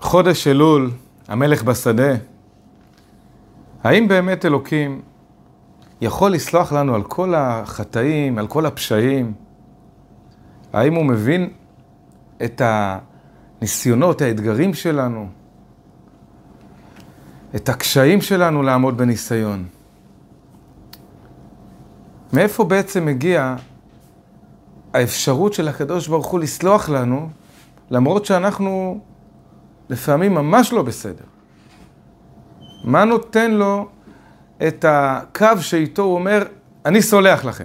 חודש אלול, המלך בשדה. האם באמת אלוקים יכול לסלוח לנו על כל החטאים, על כל הפשעים? האם הוא מבין את הניסיונות, האתגרים שלנו, את הקשיים שלנו לעמוד בניסיון? מאיפה בעצם מגיע האפשרות של הקדוש ברוך הוא לסלוח לנו, למרות שאנחנו לפעמים ממש לא בסדר? מה נותן לו את הקו שאיתו הוא אומר, אני סולח לכם?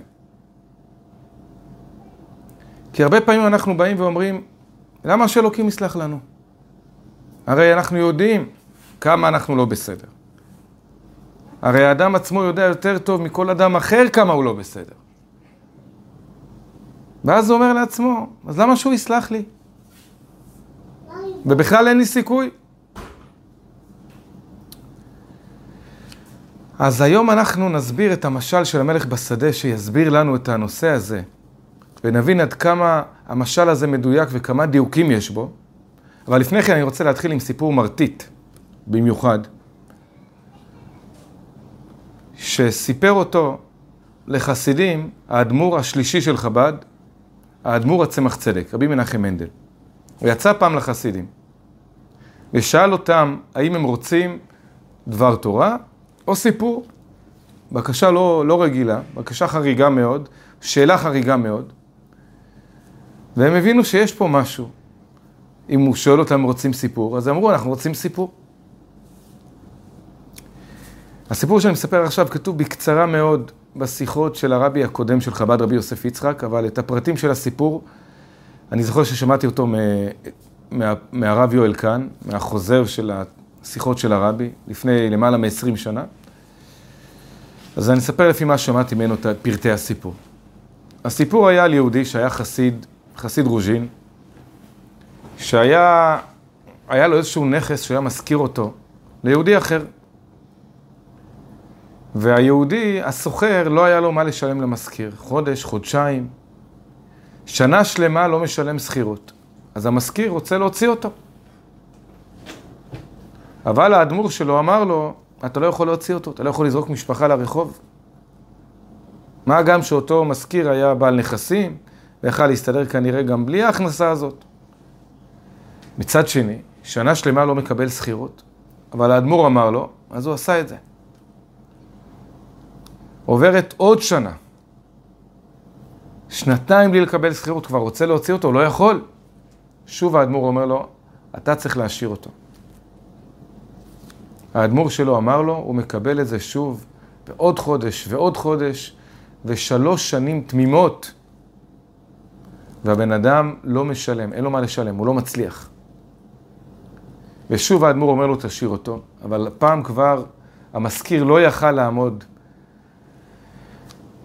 כי הרבה פעמים אנחנו באים ואומרים, למה שאלוקים יסלח לנו? הרי אנחנו יודעים כמה אנחנו לא בסדר. הרי האדם עצמו יודע יותר טוב מכל אדם אחר כמה הוא לא בסדר. ואז הוא אומר לעצמו, אז למה שהוא יסלח לי? ובכלל אין לי סיכוי. אז היום אנחנו נסביר את המשל של המלך בשדה שיסביר לנו את הנושא הזה, ונבין עד כמה המשל הזה מדויק וכמה דיוקים יש בו. אבל לפני כן אני רוצה להתחיל עם סיפור מרטיט במיוחד, שסיפר אותו לחסידים האדמו"ר השלישי של חב"ד, האדמו"ר הצמח צדק, רבי מנחם מנדל. הוא יצא פעם לחסידים ושאל אותם האם הם רוצים דבר תורה או סיפור. בקשה לא, לא רגילה, בקשה חריגה מאוד, שאלה חריגה מאוד. והם הבינו שיש פה משהו. אם הוא שואל אותם אם רוצים סיפור, אז אמרו, אנחנו רוצים סיפור. הסיפור שאני מספר עכשיו כתוב בקצרה מאוד בשיחות של הרבי הקודם של חב"ד, רבי יוסף יצחק, אבל את הפרטים של הסיפור, אני זוכר ששמעתי אותו מה, מהרב יואל קאן, מהחוזר של השיחות של הרבי, לפני למעלה מ-20 שנה. אז אני אספר לפי מה שמעתי ממנו את פרטי הסיפור. הסיפור היה על יהודי שהיה חסיד, חסיד רוז'ין, שהיה היה לו איזשהו נכס שהיה משכיר אותו ליהודי אחר. והיהודי, הסוחר, לא היה לו מה לשלם למשכיר. חודש, חודשיים, שנה שלמה לא משלם שכירות. אז המשכיר רוצה להוציא אותו. אבל האדמו"ר שלו אמר לו, אתה לא יכול להוציא אותו, אתה לא יכול לזרוק משפחה לרחוב. מה גם שאותו משכיר היה בעל נכסים, ויכל להסתדר כנראה גם בלי ההכנסה הזאת. מצד שני, שנה שלמה לא מקבל שכירות, אבל האדמו"ר אמר לו, אז הוא עשה את זה. עוברת עוד שנה. שנתיים בלי לקבל שכירות, כבר רוצה להוציא אותו, לא יכול. שוב האדמו"ר אומר לו, אתה צריך להשאיר אותו. האדמו"ר שלו אמר לו, הוא מקבל את זה שוב, ועוד חודש ועוד חודש, ושלוש שנים תמימות. והבן אדם לא משלם, אין לו מה לשלם, הוא לא מצליח. ושוב האדמו"ר אומר לו, תשאיר אותו, אבל הפעם כבר המשכיר לא יכל לעמוד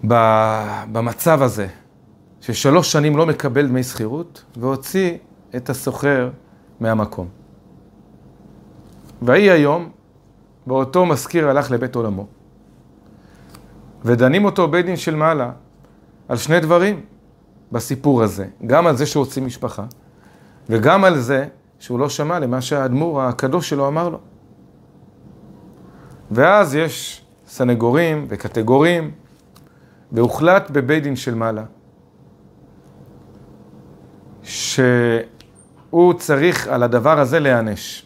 במצב הזה, ששלוש שנים לא מקבל דמי שכירות, והוציא את הסוחר מהמקום. ויהי היום, באותו משכיר הלך לבית עולמו. ודנים אותו בית דין של מעלה על שני דברים בסיפור הזה. גם על זה שהוא הוציא משפחה, וגם על זה שהוא לא שמע למה שהאדמו"ר הקדוש שלו אמר לו. ואז יש סנגורים וקטגורים, והוחלט בבית דין של מעלה, שהוא צריך על הדבר הזה להיענש.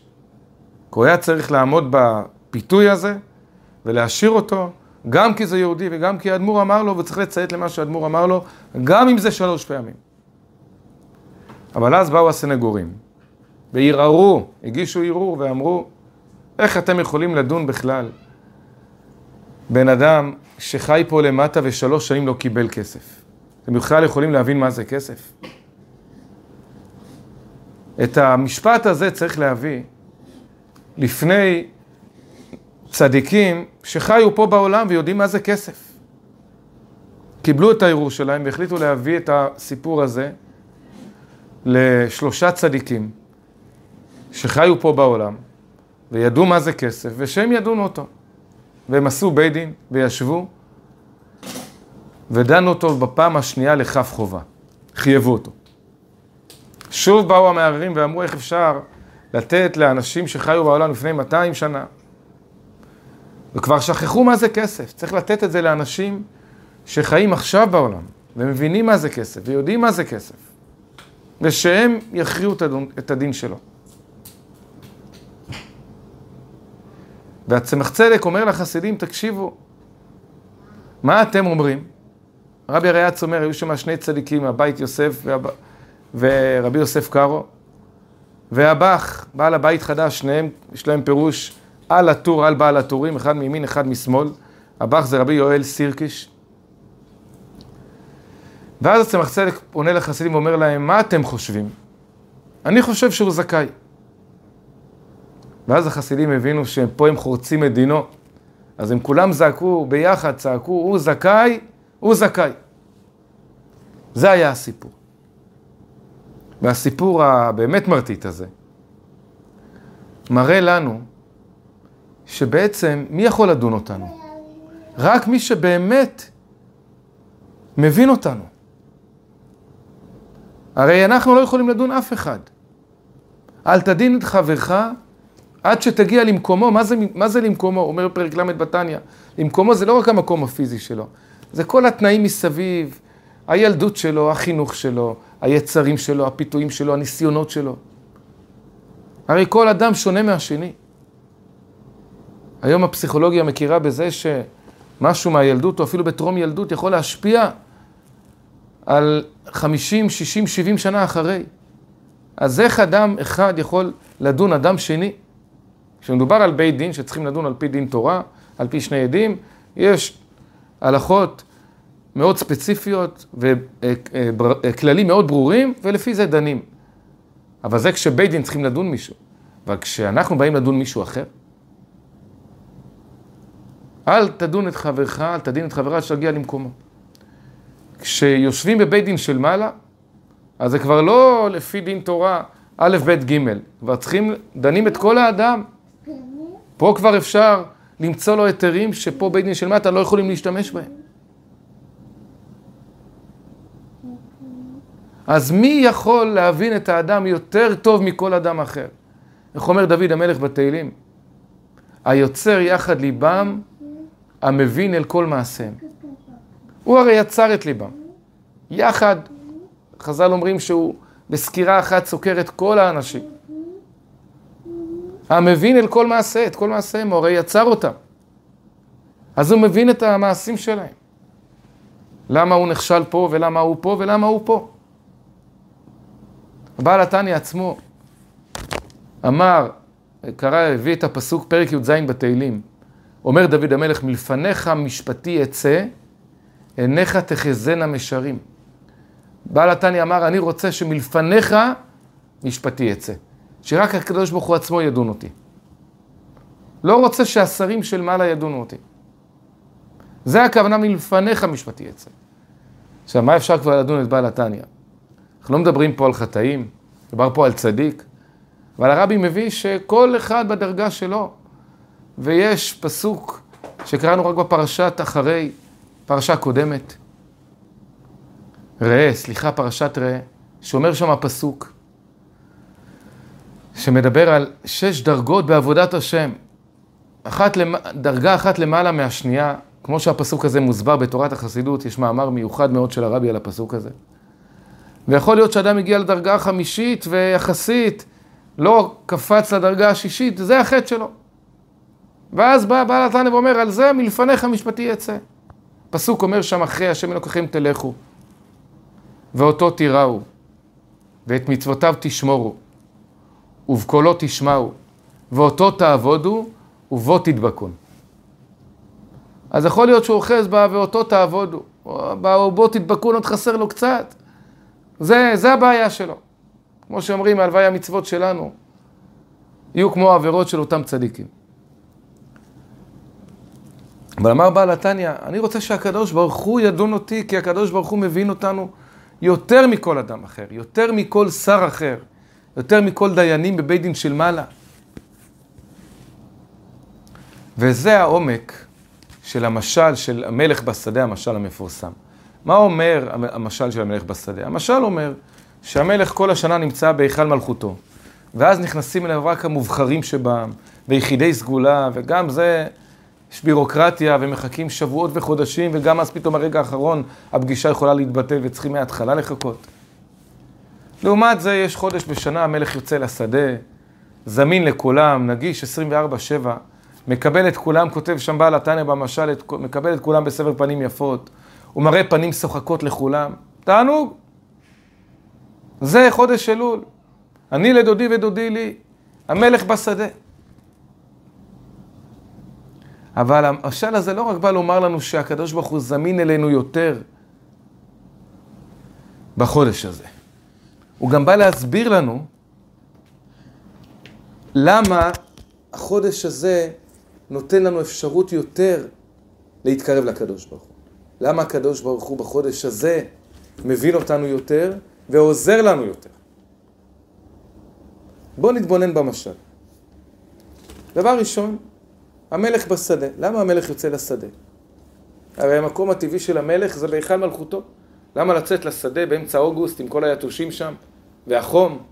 הוא היה צריך לעמוד בפיתוי הזה ולהשאיר אותו, גם כי זה יהודי וגם כי האדמו"ר אמר לו, וצריך לציית למה שהאדמו"ר אמר לו, גם אם זה שלוש פעמים. אבל אז באו הסנגורים וערערו, הגישו ערעור ואמרו, איך אתם יכולים לדון בכלל בן אדם שחי פה למטה ושלוש שנים לא קיבל כסף? אתם בכלל יכולים להבין מה זה כסף? את המשפט הזה צריך להביא לפני צדיקים שחיו פה בעולם ויודעים מה זה כסף. קיבלו את הערעור שלהם והחליטו להביא את הסיפור הזה לשלושה צדיקים שחיו פה בעולם וידעו מה זה כסף ושהם ידונו אותו. והם עשו בית דין וישבו ודנו אותו בפעם השנייה לכף חובה. חייבו אותו. שוב באו המערערים ואמרו איך אפשר לתת לאנשים שחיו בעולם לפני 200 שנה, וכבר שכחו מה זה כסף. צריך לתת את זה לאנשים שחיים עכשיו בעולם, ומבינים מה זה כסף, ויודעים מה זה כסף, ושהם יכריעו את הדין שלו. והצמח צדק אומר לחסידים, תקשיבו, מה אתם אומרים? רבי אריאץ אומר, היו שם שני צדיקים, הבית יוסף והב... ורבי יוסף קארו, והבח, בעל הבית חדש, שניהם, יש להם פירוש על הטור, על בעל הטורים, אחד מימין, אחד משמאל. הבח זה רבי יואל סירקיש. ואז הצמח צדק פונה לחסידים ואומר להם, מה אתם חושבים? אני חושב שהוא זכאי. ואז החסידים הבינו שפה הם חורצים את דינו. אז הם כולם זעקו ביחד, צעקו, הוא זכאי, הוא זכאי. זה היה הסיפור. והסיפור הבאמת מרטיט הזה, מראה לנו שבעצם מי יכול לדון אותנו? רק מי שבאמת מבין אותנו. הרי אנחנו לא יכולים לדון אף אחד. אל תדין את חברך עד שתגיע למקומו. מה זה, מה זה למקומו? אומר פרק ל' בתניא. למקומו זה לא רק המקום הפיזי שלו, זה כל התנאים מסביב, הילדות שלו, החינוך שלו, היצרים שלו, הפיתויים שלו, הניסיונות שלו. הרי כל אדם שונה מהשני. היום הפסיכולוגיה מכירה בזה שמשהו מהילדות, או אפילו בטרום ילדות, יכול להשפיע על 50, 60, 70 שנה אחרי. אז איך אדם אחד יכול לדון אדם שני? כשמדובר על בית דין שצריכים לדון על פי דין תורה, על פי שני עדים, יש הלכות מאוד ספציפיות וכללים מאוד ברורים, ולפי זה דנים. אבל זה כשבית דין צריכים לדון מישהו. אבל כשאנחנו באים לדון מישהו אחר, אל תדון את חברך, אל תדין את חברה שתגיע למקומו. כשיושבים בבית דין של מעלה, אז זה כבר לא לפי דין תורה א', ב', ג', כבר צריכים, דנים את כל האדם. פה כבר אפשר למצוא לו היתרים שפה בית דין של מטה לא יכולים להשתמש בהם. אז מי יכול להבין את האדם יותר טוב מכל אדם אחר? איך אומר דוד המלך בתהילים? היוצר יחד ליבם, המבין אל כל מעשיהם. הוא הרי יצר את ליבם. יחד, חז"ל אומרים שהוא בסקירה אחת סוקר את כל האנשים. המבין אל כל מעשה, את כל מעשיהם, הוא הרי יצר אותם. אז הוא מבין את המעשים שלהם. למה הוא נכשל פה, ולמה הוא פה, ולמה הוא פה. הבעל התניא עצמו אמר, קרא, הביא את הפסוק, פרק י"ז בתהילים. אומר דוד המלך, מלפניך משפטי אצא, עיניך תחזינה משרים. בעל התניא אמר, אני רוצה שמלפניך משפטי אצא. שרק הקדוש ברוך הוא עצמו ידון אותי. לא רוצה שהשרים של מעלה ידונו אותי. זה הכוונה מלפניך משפטי יצא. עכשיו, מה אפשר כבר לדון את בעל התניא? אנחנו לא מדברים פה על חטאים, מדובר פה על צדיק, אבל הרבי מביא שכל אחד בדרגה שלו, ויש פסוק שקראנו רק בפרשת אחרי, פרשה קודמת. ראה, סליחה, פרשת ראה, שאומר שם הפסוק, שמדבר על שש דרגות בעבודת השם. אחת, דרגה אחת למעלה מהשנייה, כמו שהפסוק הזה מוסבר בתורת החסידות, יש מאמר מיוחד מאוד של הרבי על הפסוק הזה. ויכול להיות שאדם הגיע לדרגה החמישית ויחסית לא קפץ לדרגה השישית, זה החטא שלו. ואז בא בעל התנא ואומר, על זה מלפניך משפטי יצא. פסוק אומר שם, אחרי השם אלוקיכם תלכו, ואותו תיראו, ואת מצוותיו תשמורו. ובקולו תשמעו, ואותו תעבודו, ובו תדבקון. אז יכול להיות שהוא אוחז בה, ואותו תעבודו, או בו תדבקון, עוד חסר לו קצת. זה, זה הבעיה שלו. כמו שאומרים, הלוואי המצוות שלנו יהיו כמו העבירות של אותם צדיקים. אבל אמר בעל התניא, אני רוצה שהקדוש ברוך הוא ידון אותי, כי הקדוש ברוך הוא מבין אותנו יותר מכל אדם אחר, יותר מכל שר אחר. יותר מכל דיינים בבית דין של מעלה. וזה העומק של המשל של המלך בשדה, המשל המפורסם. מה אומר המשל של המלך בשדה? המשל אומר שהמלך כל השנה נמצא בהיכל מלכותו, ואז נכנסים אליו רק המובחרים שבם, ויחידי סגולה, וגם זה, יש בירוקרטיה, ומחכים שבועות וחודשים, וגם אז פתאום הרגע האחרון הפגישה יכולה להתבטל וצריכים מההתחלה לחכות. לעומת זה, יש חודש בשנה, המלך יוצא לשדה, זמין לכולם, נגיש 24-7, מקבל את כולם, כותב שם בעל התניא במשל, מקבל את כולם בסבר פנים יפות, הוא מראה פנים שוחקות לכולם. תענוג. זה חודש אלול. אני לדודי ודודי לי, המלך בשדה. אבל המשל הזה לא רק בא לומר לנו שהקדוש ברוך הוא זמין אלינו יותר בחודש הזה. הוא גם בא להסביר לנו למה החודש הזה נותן לנו אפשרות יותר להתקרב לקדוש ברוך הוא. למה הקדוש ברוך הוא בחודש הזה מבין אותנו יותר ועוזר לנו יותר. בואו נתבונן במשל. דבר ראשון, המלך בשדה. למה המלך יוצא לשדה? הרי המקום הטבעי של המלך זה בהיכל מלכותו. למה לצאת לשדה באמצע אוגוסט עם כל היתושים שם והחום?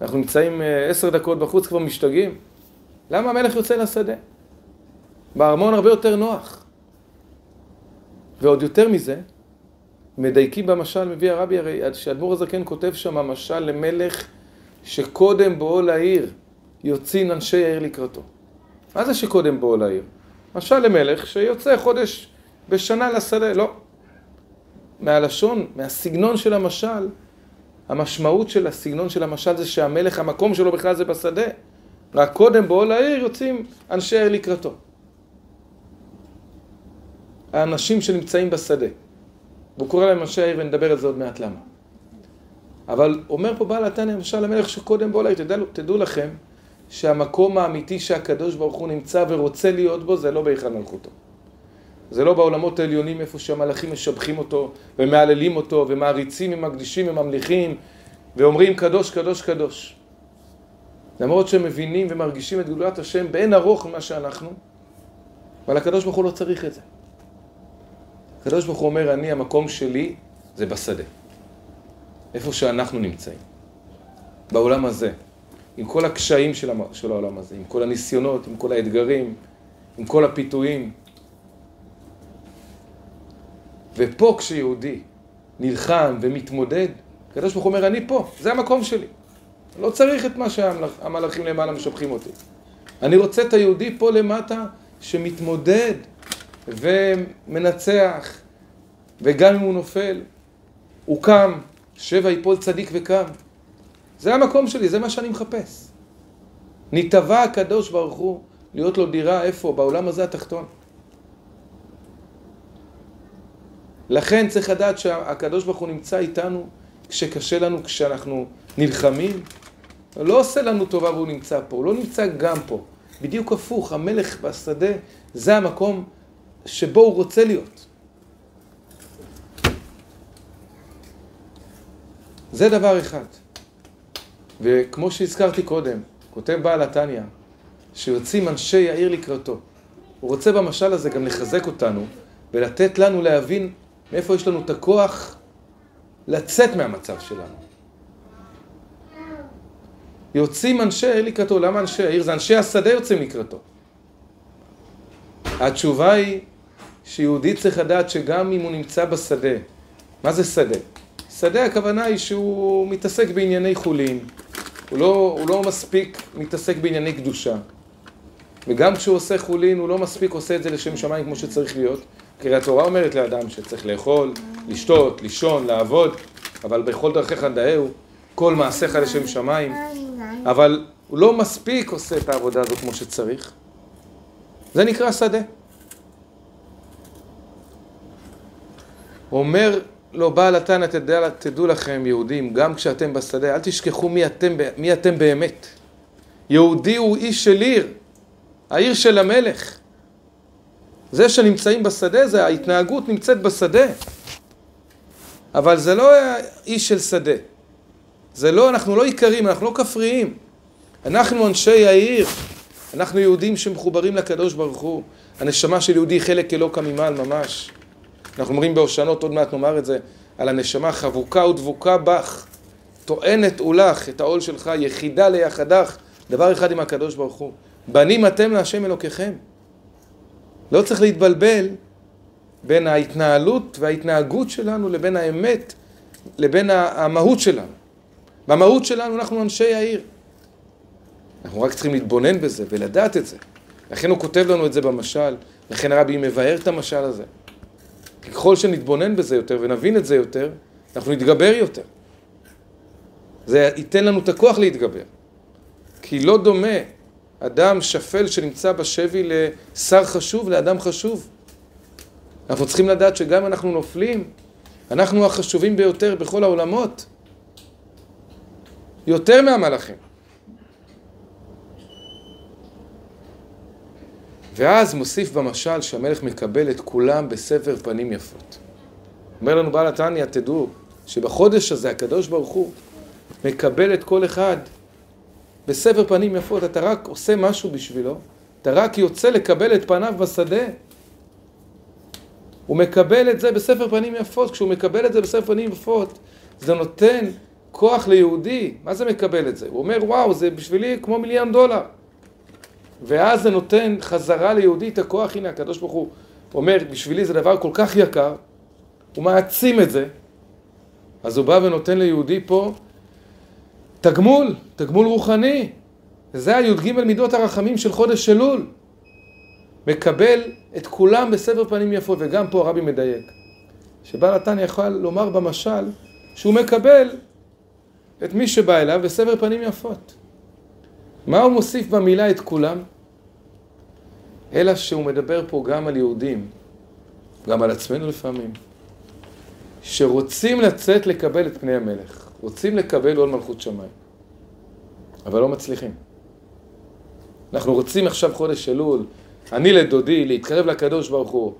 אנחנו נמצאים אה, עשר דקות בחוץ כבר משתגעים. למה המלך יוצא לשדה? בארמון הרבה יותר נוח. ועוד יותר מזה, מדייקים במשל, מביא הרבי הרי, שאדמו"ר הזקן כותב שם המשל למלך שקודם בואו לעיר יוצאים אנשי העיר לקראתו. מה זה שקודם בואו לעיר? משל למלך שיוצא חודש בשנה לשדה, לא. מהלשון, מהסגנון של המשל, המשמעות של הסגנון של המשל זה שהמלך, המקום שלו בכלל זה בשדה. רק קודם בואו לעיר יוצאים אנשי העיר לקראתו. האנשים שנמצאים בשדה. והוא קורא להם אנשי העיר ונדבר על זה עוד מעט למה. אבל אומר פה בעל התניא, למשל למלך שקודם בוא אליי, תדעו, תדעו לכם שהמקום האמיתי שהקדוש ברוך הוא נמצא ורוצה להיות בו זה לא בהיכל מלכותו. זה לא בעולמות העליונים איפה שהמלאכים משבחים אותו ומהללים אותו ומעריצים ומקדישים וממליכים ואומרים קדוש קדוש קדוש. למרות שהם מבינים ומרגישים את גדולת השם באין ארוך ממה שאנחנו, אבל הקדוש ברוך הוא לא צריך את זה. הקדוש ברוך הוא אומר, אני, המקום שלי זה בשדה. איפה שאנחנו נמצאים. בעולם הזה. עם כל הקשיים של, של העולם הזה, עם כל הניסיונות, עם כל האתגרים, עם כל הפיתויים. ופה כשיהודי נלחם ומתמודד, הקדוש ברוך הוא אומר, אני פה, זה המקום שלי. לא צריך את מה שהמלאכים למעלה משבחים אותי. אני רוצה את היהודי פה למטה שמתמודד ומנצח, וגם אם הוא נופל, הוא קם, שבע יפול צדיק וקם. זה המקום שלי, זה מה שאני מחפש. נתבע הקדוש ברוך הוא להיות לו דירה איפה? בעולם הזה התחתון. לכן צריך לדעת שהקדוש ברוך הוא נמצא איתנו כשקשה לנו, כשאנחנו נלחמים. לא עושה לנו טובה והוא נמצא פה, הוא לא נמצא גם פה. בדיוק הפוך, המלך בשדה זה המקום שבו הוא רוצה להיות. זה דבר אחד. וכמו שהזכרתי קודם, כותב בעל התניא, שיוצאים אנשי העיר לקראתו. הוא רוצה במשל הזה גם לחזק אותנו ולתת לנו להבין מאיפה יש לנו את הכוח לצאת מהמצב שלנו. יוצאים אנשי העיר לקראתו. למה אנשי העיר? זה אנשי השדה יוצאים לקראתו. התשובה היא שיהודי צריך לדעת שגם אם הוא נמצא בשדה, מה זה שדה? שדה הכוונה היא שהוא מתעסק בענייני חולין, הוא לא, הוא לא מספיק מתעסק בענייני קדושה. וגם כשהוא עושה חולין, הוא לא מספיק עושה את זה לשם שמיים כמו שצריך להיות. כי התורה אומרת לאדם שצריך לאכול, לשתות, לישון, לעבוד, אבל בכל דרכיך דאהו, כל מעשיך לשם שמיים. אבל הוא לא מספיק עושה את העבודה הזו כמו שצריך. זה נקרא שדה. אומר לו בעל התנא, תדע, תדעו לכם יהודים, גם כשאתם בשדה, אל תשכחו מי אתם, מי אתם באמת. יהודי הוא איש של עיר, העיר של המלך. זה שנמצאים בשדה, זה ההתנהגות נמצאת בשדה. אבל זה לא איש של שדה. זה לא, אנחנו לא עיקרים, אנחנו לא כפריים. אנחנו אנשי העיר, אנחנו יהודים שמחוברים לקדוש ברוך הוא. הנשמה של יהודי חלק אלוקא ממעל ממש. אנחנו אומרים בהושענות, עוד מעט נאמר את זה, על הנשמה חבוקה ודבוקה בך. טוענת אולך את העול שלך, יחידה ליחדך, דבר אחד עם הקדוש ברוך הוא. בנים אתם להשם אלוקיכם. לא צריך להתבלבל בין ההתנהלות וההתנהגות שלנו לבין האמת, לבין המהות שלנו. במהות שלנו אנחנו אנשי העיר. אנחנו רק צריכים להתבונן בזה ולדעת את זה. לכן הוא כותב לנו את זה במשל, לכן הרבי מבאר את המשל הזה. ככל שנתבונן בזה יותר ונבין את זה יותר, אנחנו נתגבר יותר. זה ייתן לנו את הכוח להתגבר. כי לא דומה אדם שפל שנמצא בשבי לשר חשוב לאדם חשוב. אנחנו צריכים לדעת שגם אם אנחנו נופלים, אנחנו החשובים ביותר בכל העולמות. יותר מהמלאכים. ואז מוסיף במשל שהמלך מקבל את כולם בסבר פנים יפות. אומר לנו בעל התניא, תדעו שבחודש הזה הקדוש ברוך הוא מקבל את כל אחד בסבר פנים יפות. אתה רק עושה משהו בשבילו, אתה רק יוצא לקבל את פניו בשדה. הוא מקבל את זה בספר פנים יפות. כשהוא מקבל את זה בספר פנים יפות, זה נותן כוח ליהודי. מה זה מקבל את זה? הוא אומר, וואו, זה בשבילי כמו מיליון דולר. ואז זה נותן חזרה ליהודי את הכוח, הנה הקדוש ברוך הוא אומר, בשבילי זה דבר כל כך יקר, הוא מעצים את זה, אז הוא בא ונותן ליהודי פה תגמול, תגמול רוחני. זה הי"ג מידות הרחמים של חודש אלול. מקבל את כולם בסבר פנים יפות, וגם פה הרבי מדייק. שבעל התניא יכול לומר במשל שהוא מקבל את מי שבא אליו בסבר פנים יפות. מה הוא מוסיף במילה את כולם? אלא שהוא מדבר פה גם על יהודים, גם על עצמנו לפעמים, שרוצים לצאת לקבל את פני המלך, רוצים לקבל עול מלכות שמיים, אבל לא מצליחים. אנחנו רוצים עכשיו חודש אלול, אני לדודי, להתקרב לקדוש ברוך הוא,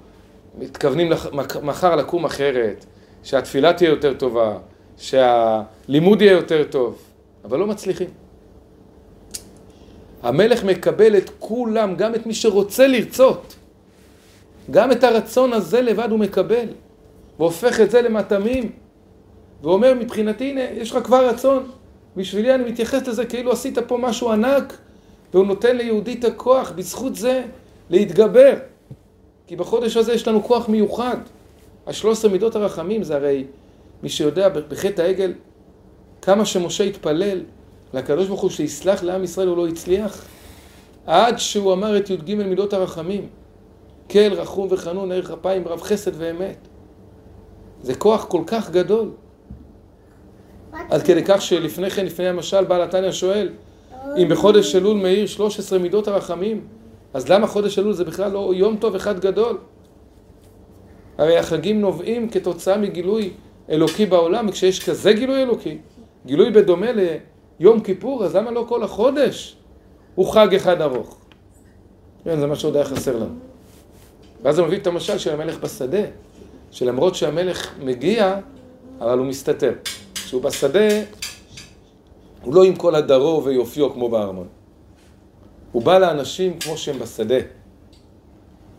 מתכוונים לח... מחר לקום אחרת, שהתפילה תהיה יותר טובה, שהלימוד יהיה יותר טוב, אבל לא מצליחים. המלך מקבל את כולם, גם את מי שרוצה לרצות. גם את הרצון הזה לבד הוא מקבל, והופך את זה למטעמים. ואומר מבחינתי, הנה, יש לך כבר רצון. בשבילי אני מתייחס לזה כאילו עשית פה משהו ענק, והוא נותן ליהודי את הכוח, בזכות זה, להתגבר. כי בחודש הזה יש לנו כוח מיוחד. השלוש עשרה מידות הרחמים זה הרי, מי שיודע בחטא העגל, כמה שמשה התפלל, לקדוש ברוך הוא שיסלח לעם ישראל הוא לא הצליח עד שהוא אמר את י"ג מידות הרחמים כל רחום וחנון ערך אפיים רב חסד ואמת זה כוח כל כך גדול עד כדי כך שלפני כן, לפני המשל, בעל התניא שואל אם בחודש אלול מאיר 13 מידות הרחמים אז למה חודש אלול זה בכלל לא יום טוב אחד גדול? הרי החגים נובעים כתוצאה מגילוי אלוקי בעולם וכשיש כזה גילוי אלוקי גילוי בדומה. יום כיפור, אז למה לא כל החודש הוא חג אחד ארוך? כן, זה מה שעוד היה חסר לנו. ואז הוא מביא את המשל של המלך בשדה, שלמרות שהמלך מגיע, אבל הוא מסתתר. כשהוא בשדה, הוא לא עם כל הדרו ויופיו כמו בארמון. הוא בא לאנשים כמו שהם בשדה.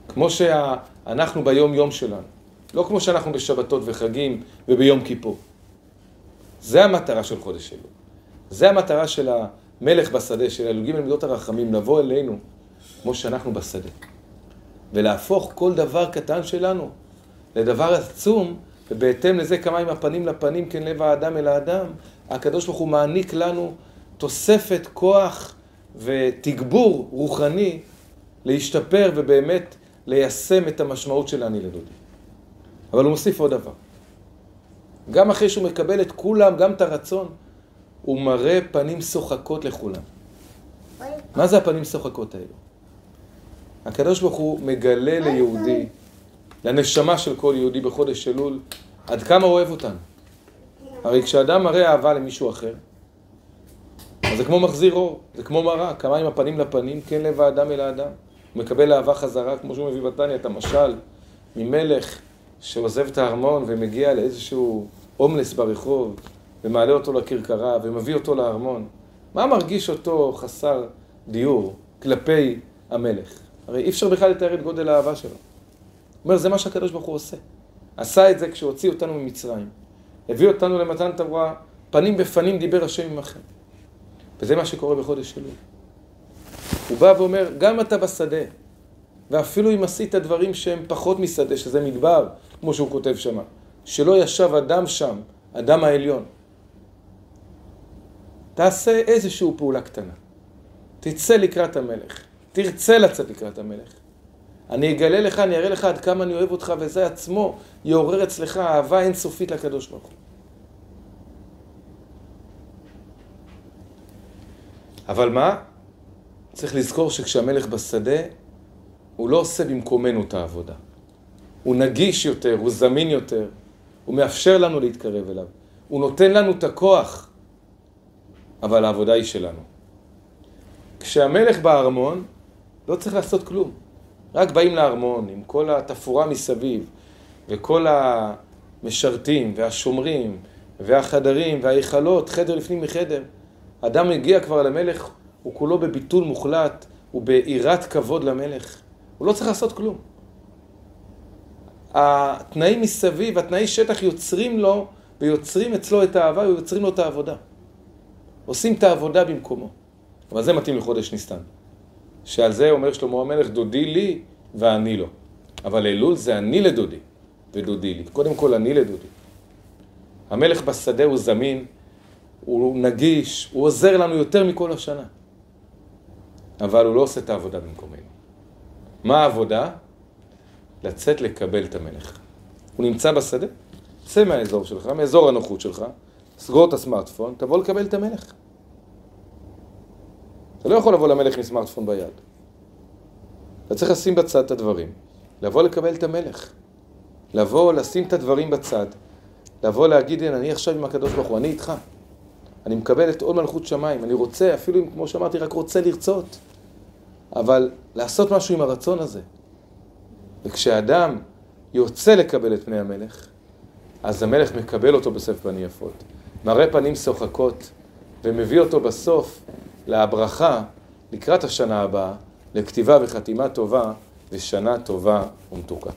כמו שאנחנו ביום יום שלנו. לא כמו שאנחנו בשבתות וחגים וביום כיפור. זה המטרה של חודש אלול. זה המטרה של המלך בשדה, של אלוגים למידות הרחמים, לבוא אלינו כמו שאנחנו בשדה. ולהפוך כל דבר קטן שלנו לדבר עצום, ובהתאם לזה כמה עם הפנים לפנים, כן לב האדם אל האדם, הקדוש ברוך הוא מעניק לנו תוספת כוח ותגבור רוחני להשתפר ובאמת ליישם את המשמעות של אני לדודי. אבל הוא מוסיף עוד דבר. גם אחרי שהוא מקבל את כולם, גם את הרצון, הוא מראה פנים שוחקות לכולם. מה זה הפנים שוחקות האלו? הקדוש ברוך הוא מגלה ליהודי, לנשמה של כל יהודי בחודש אלול, עד כמה אוהב אותנו. הרי כשאדם מראה אהבה למישהו אחר, אז זה כמו מחזיר אור, זה כמו מראה, כמה עם הפנים לפנים, כן לב האדם אל האדם. הוא מקבל אהבה חזרה, כמו שהוא מביא בתניא, את המשל ממלך שעוזב את הארמון ומגיע לאיזשהו הומלס ברחוב, ומעלה אותו לכרכרה ומביא אותו לארמון, מה מרגיש אותו חסר דיור כלפי המלך? הרי אי אפשר בכלל לתאר את גודל האהבה שלו. הוא אומר, זה מה שהקדוש ברוך הוא עושה. עשה את זה כשהוציא אותנו ממצרים. הביא אותנו למתן תורה פנים בפנים דיבר השם עמכם. וזה מה שקורה בחודש אלול. הוא בא ואומר, גם אתה בשדה, ואפילו אם עשית דברים שהם פחות משדה, שזה מדבר, כמו שהוא כותב שמה, שלא ישב אדם שם, אדם העליון. תעשה איזושהי פעולה קטנה. תצא לקראת המלך. תרצה לצאת לקראת המלך. אני אגלה לך, אני אראה לך עד כמה אני אוהב אותך, וזה עצמו יעורר אצלך אהבה אינסופית לקדוש ברוך הוא. אבל מה? צריך לזכור שכשהמלך בשדה, הוא לא עושה במקומנו את העבודה. הוא נגיש יותר, הוא זמין יותר, הוא מאפשר לנו להתקרב אליו. הוא נותן לנו את הכוח, אבל העבודה היא שלנו. כשהמלך בארמון, לא צריך לעשות כלום. רק באים לארמון עם כל התפאורה מסביב, וכל המשרתים, והשומרים, והחדרים, וההיכלות, חדר לפנים מחדר. אדם מגיע כבר למלך, הוא כולו בביטול מוחלט, הוא ביראת כבוד למלך. הוא לא צריך לעשות כלום. התנאים מסביב, התנאי שטח יוצרים לו ויוצרים אצלו את האהבה ויוצרים לו את העבודה. עושים את העבודה במקומו. אבל זה מתאים לחודש נסתן. שעל זה אומר שלמה המלך, דודי לי ואני לו. אבל אלול זה אני לדודי ודודי לי. קודם כל אני לדודי. המלך בשדה הוא זמין, הוא נגיש, הוא עוזר לנו יותר מכל השנה. אבל הוא לא עושה את העבודה במקומנו. מה העבודה? לצאת לקבל את המלך. הוא נמצא בשדה, צא מהאזור שלך, מאזור הנוחות שלך, סגור את הסמארטפון, תבוא לקבל את המלך. אתה לא יכול לבוא למלך עם סמארטפון ביד. אתה צריך לשים בצד את הדברים, לבוא לקבל את המלך. לבוא, לשים את הדברים בצד, לבוא להגיד, הנה, אני עכשיו עם הקדוש ברוך הוא, אני איתך. אני מקבל את עול מלכות שמיים, אני רוצה, אפילו אם, כמו שאמרתי, רק רוצה לרצות. אבל לעשות משהו עם הרצון הזה. וכשאדם יוצא לקבל את פני המלך, אז המלך מקבל אותו בסוף פנים יפות. מראה פנים שוחקות, ומביא אותו בסוף להברכה לקראת השנה הבאה, לכתיבה וחתימה טובה ושנה טובה ומתוקה.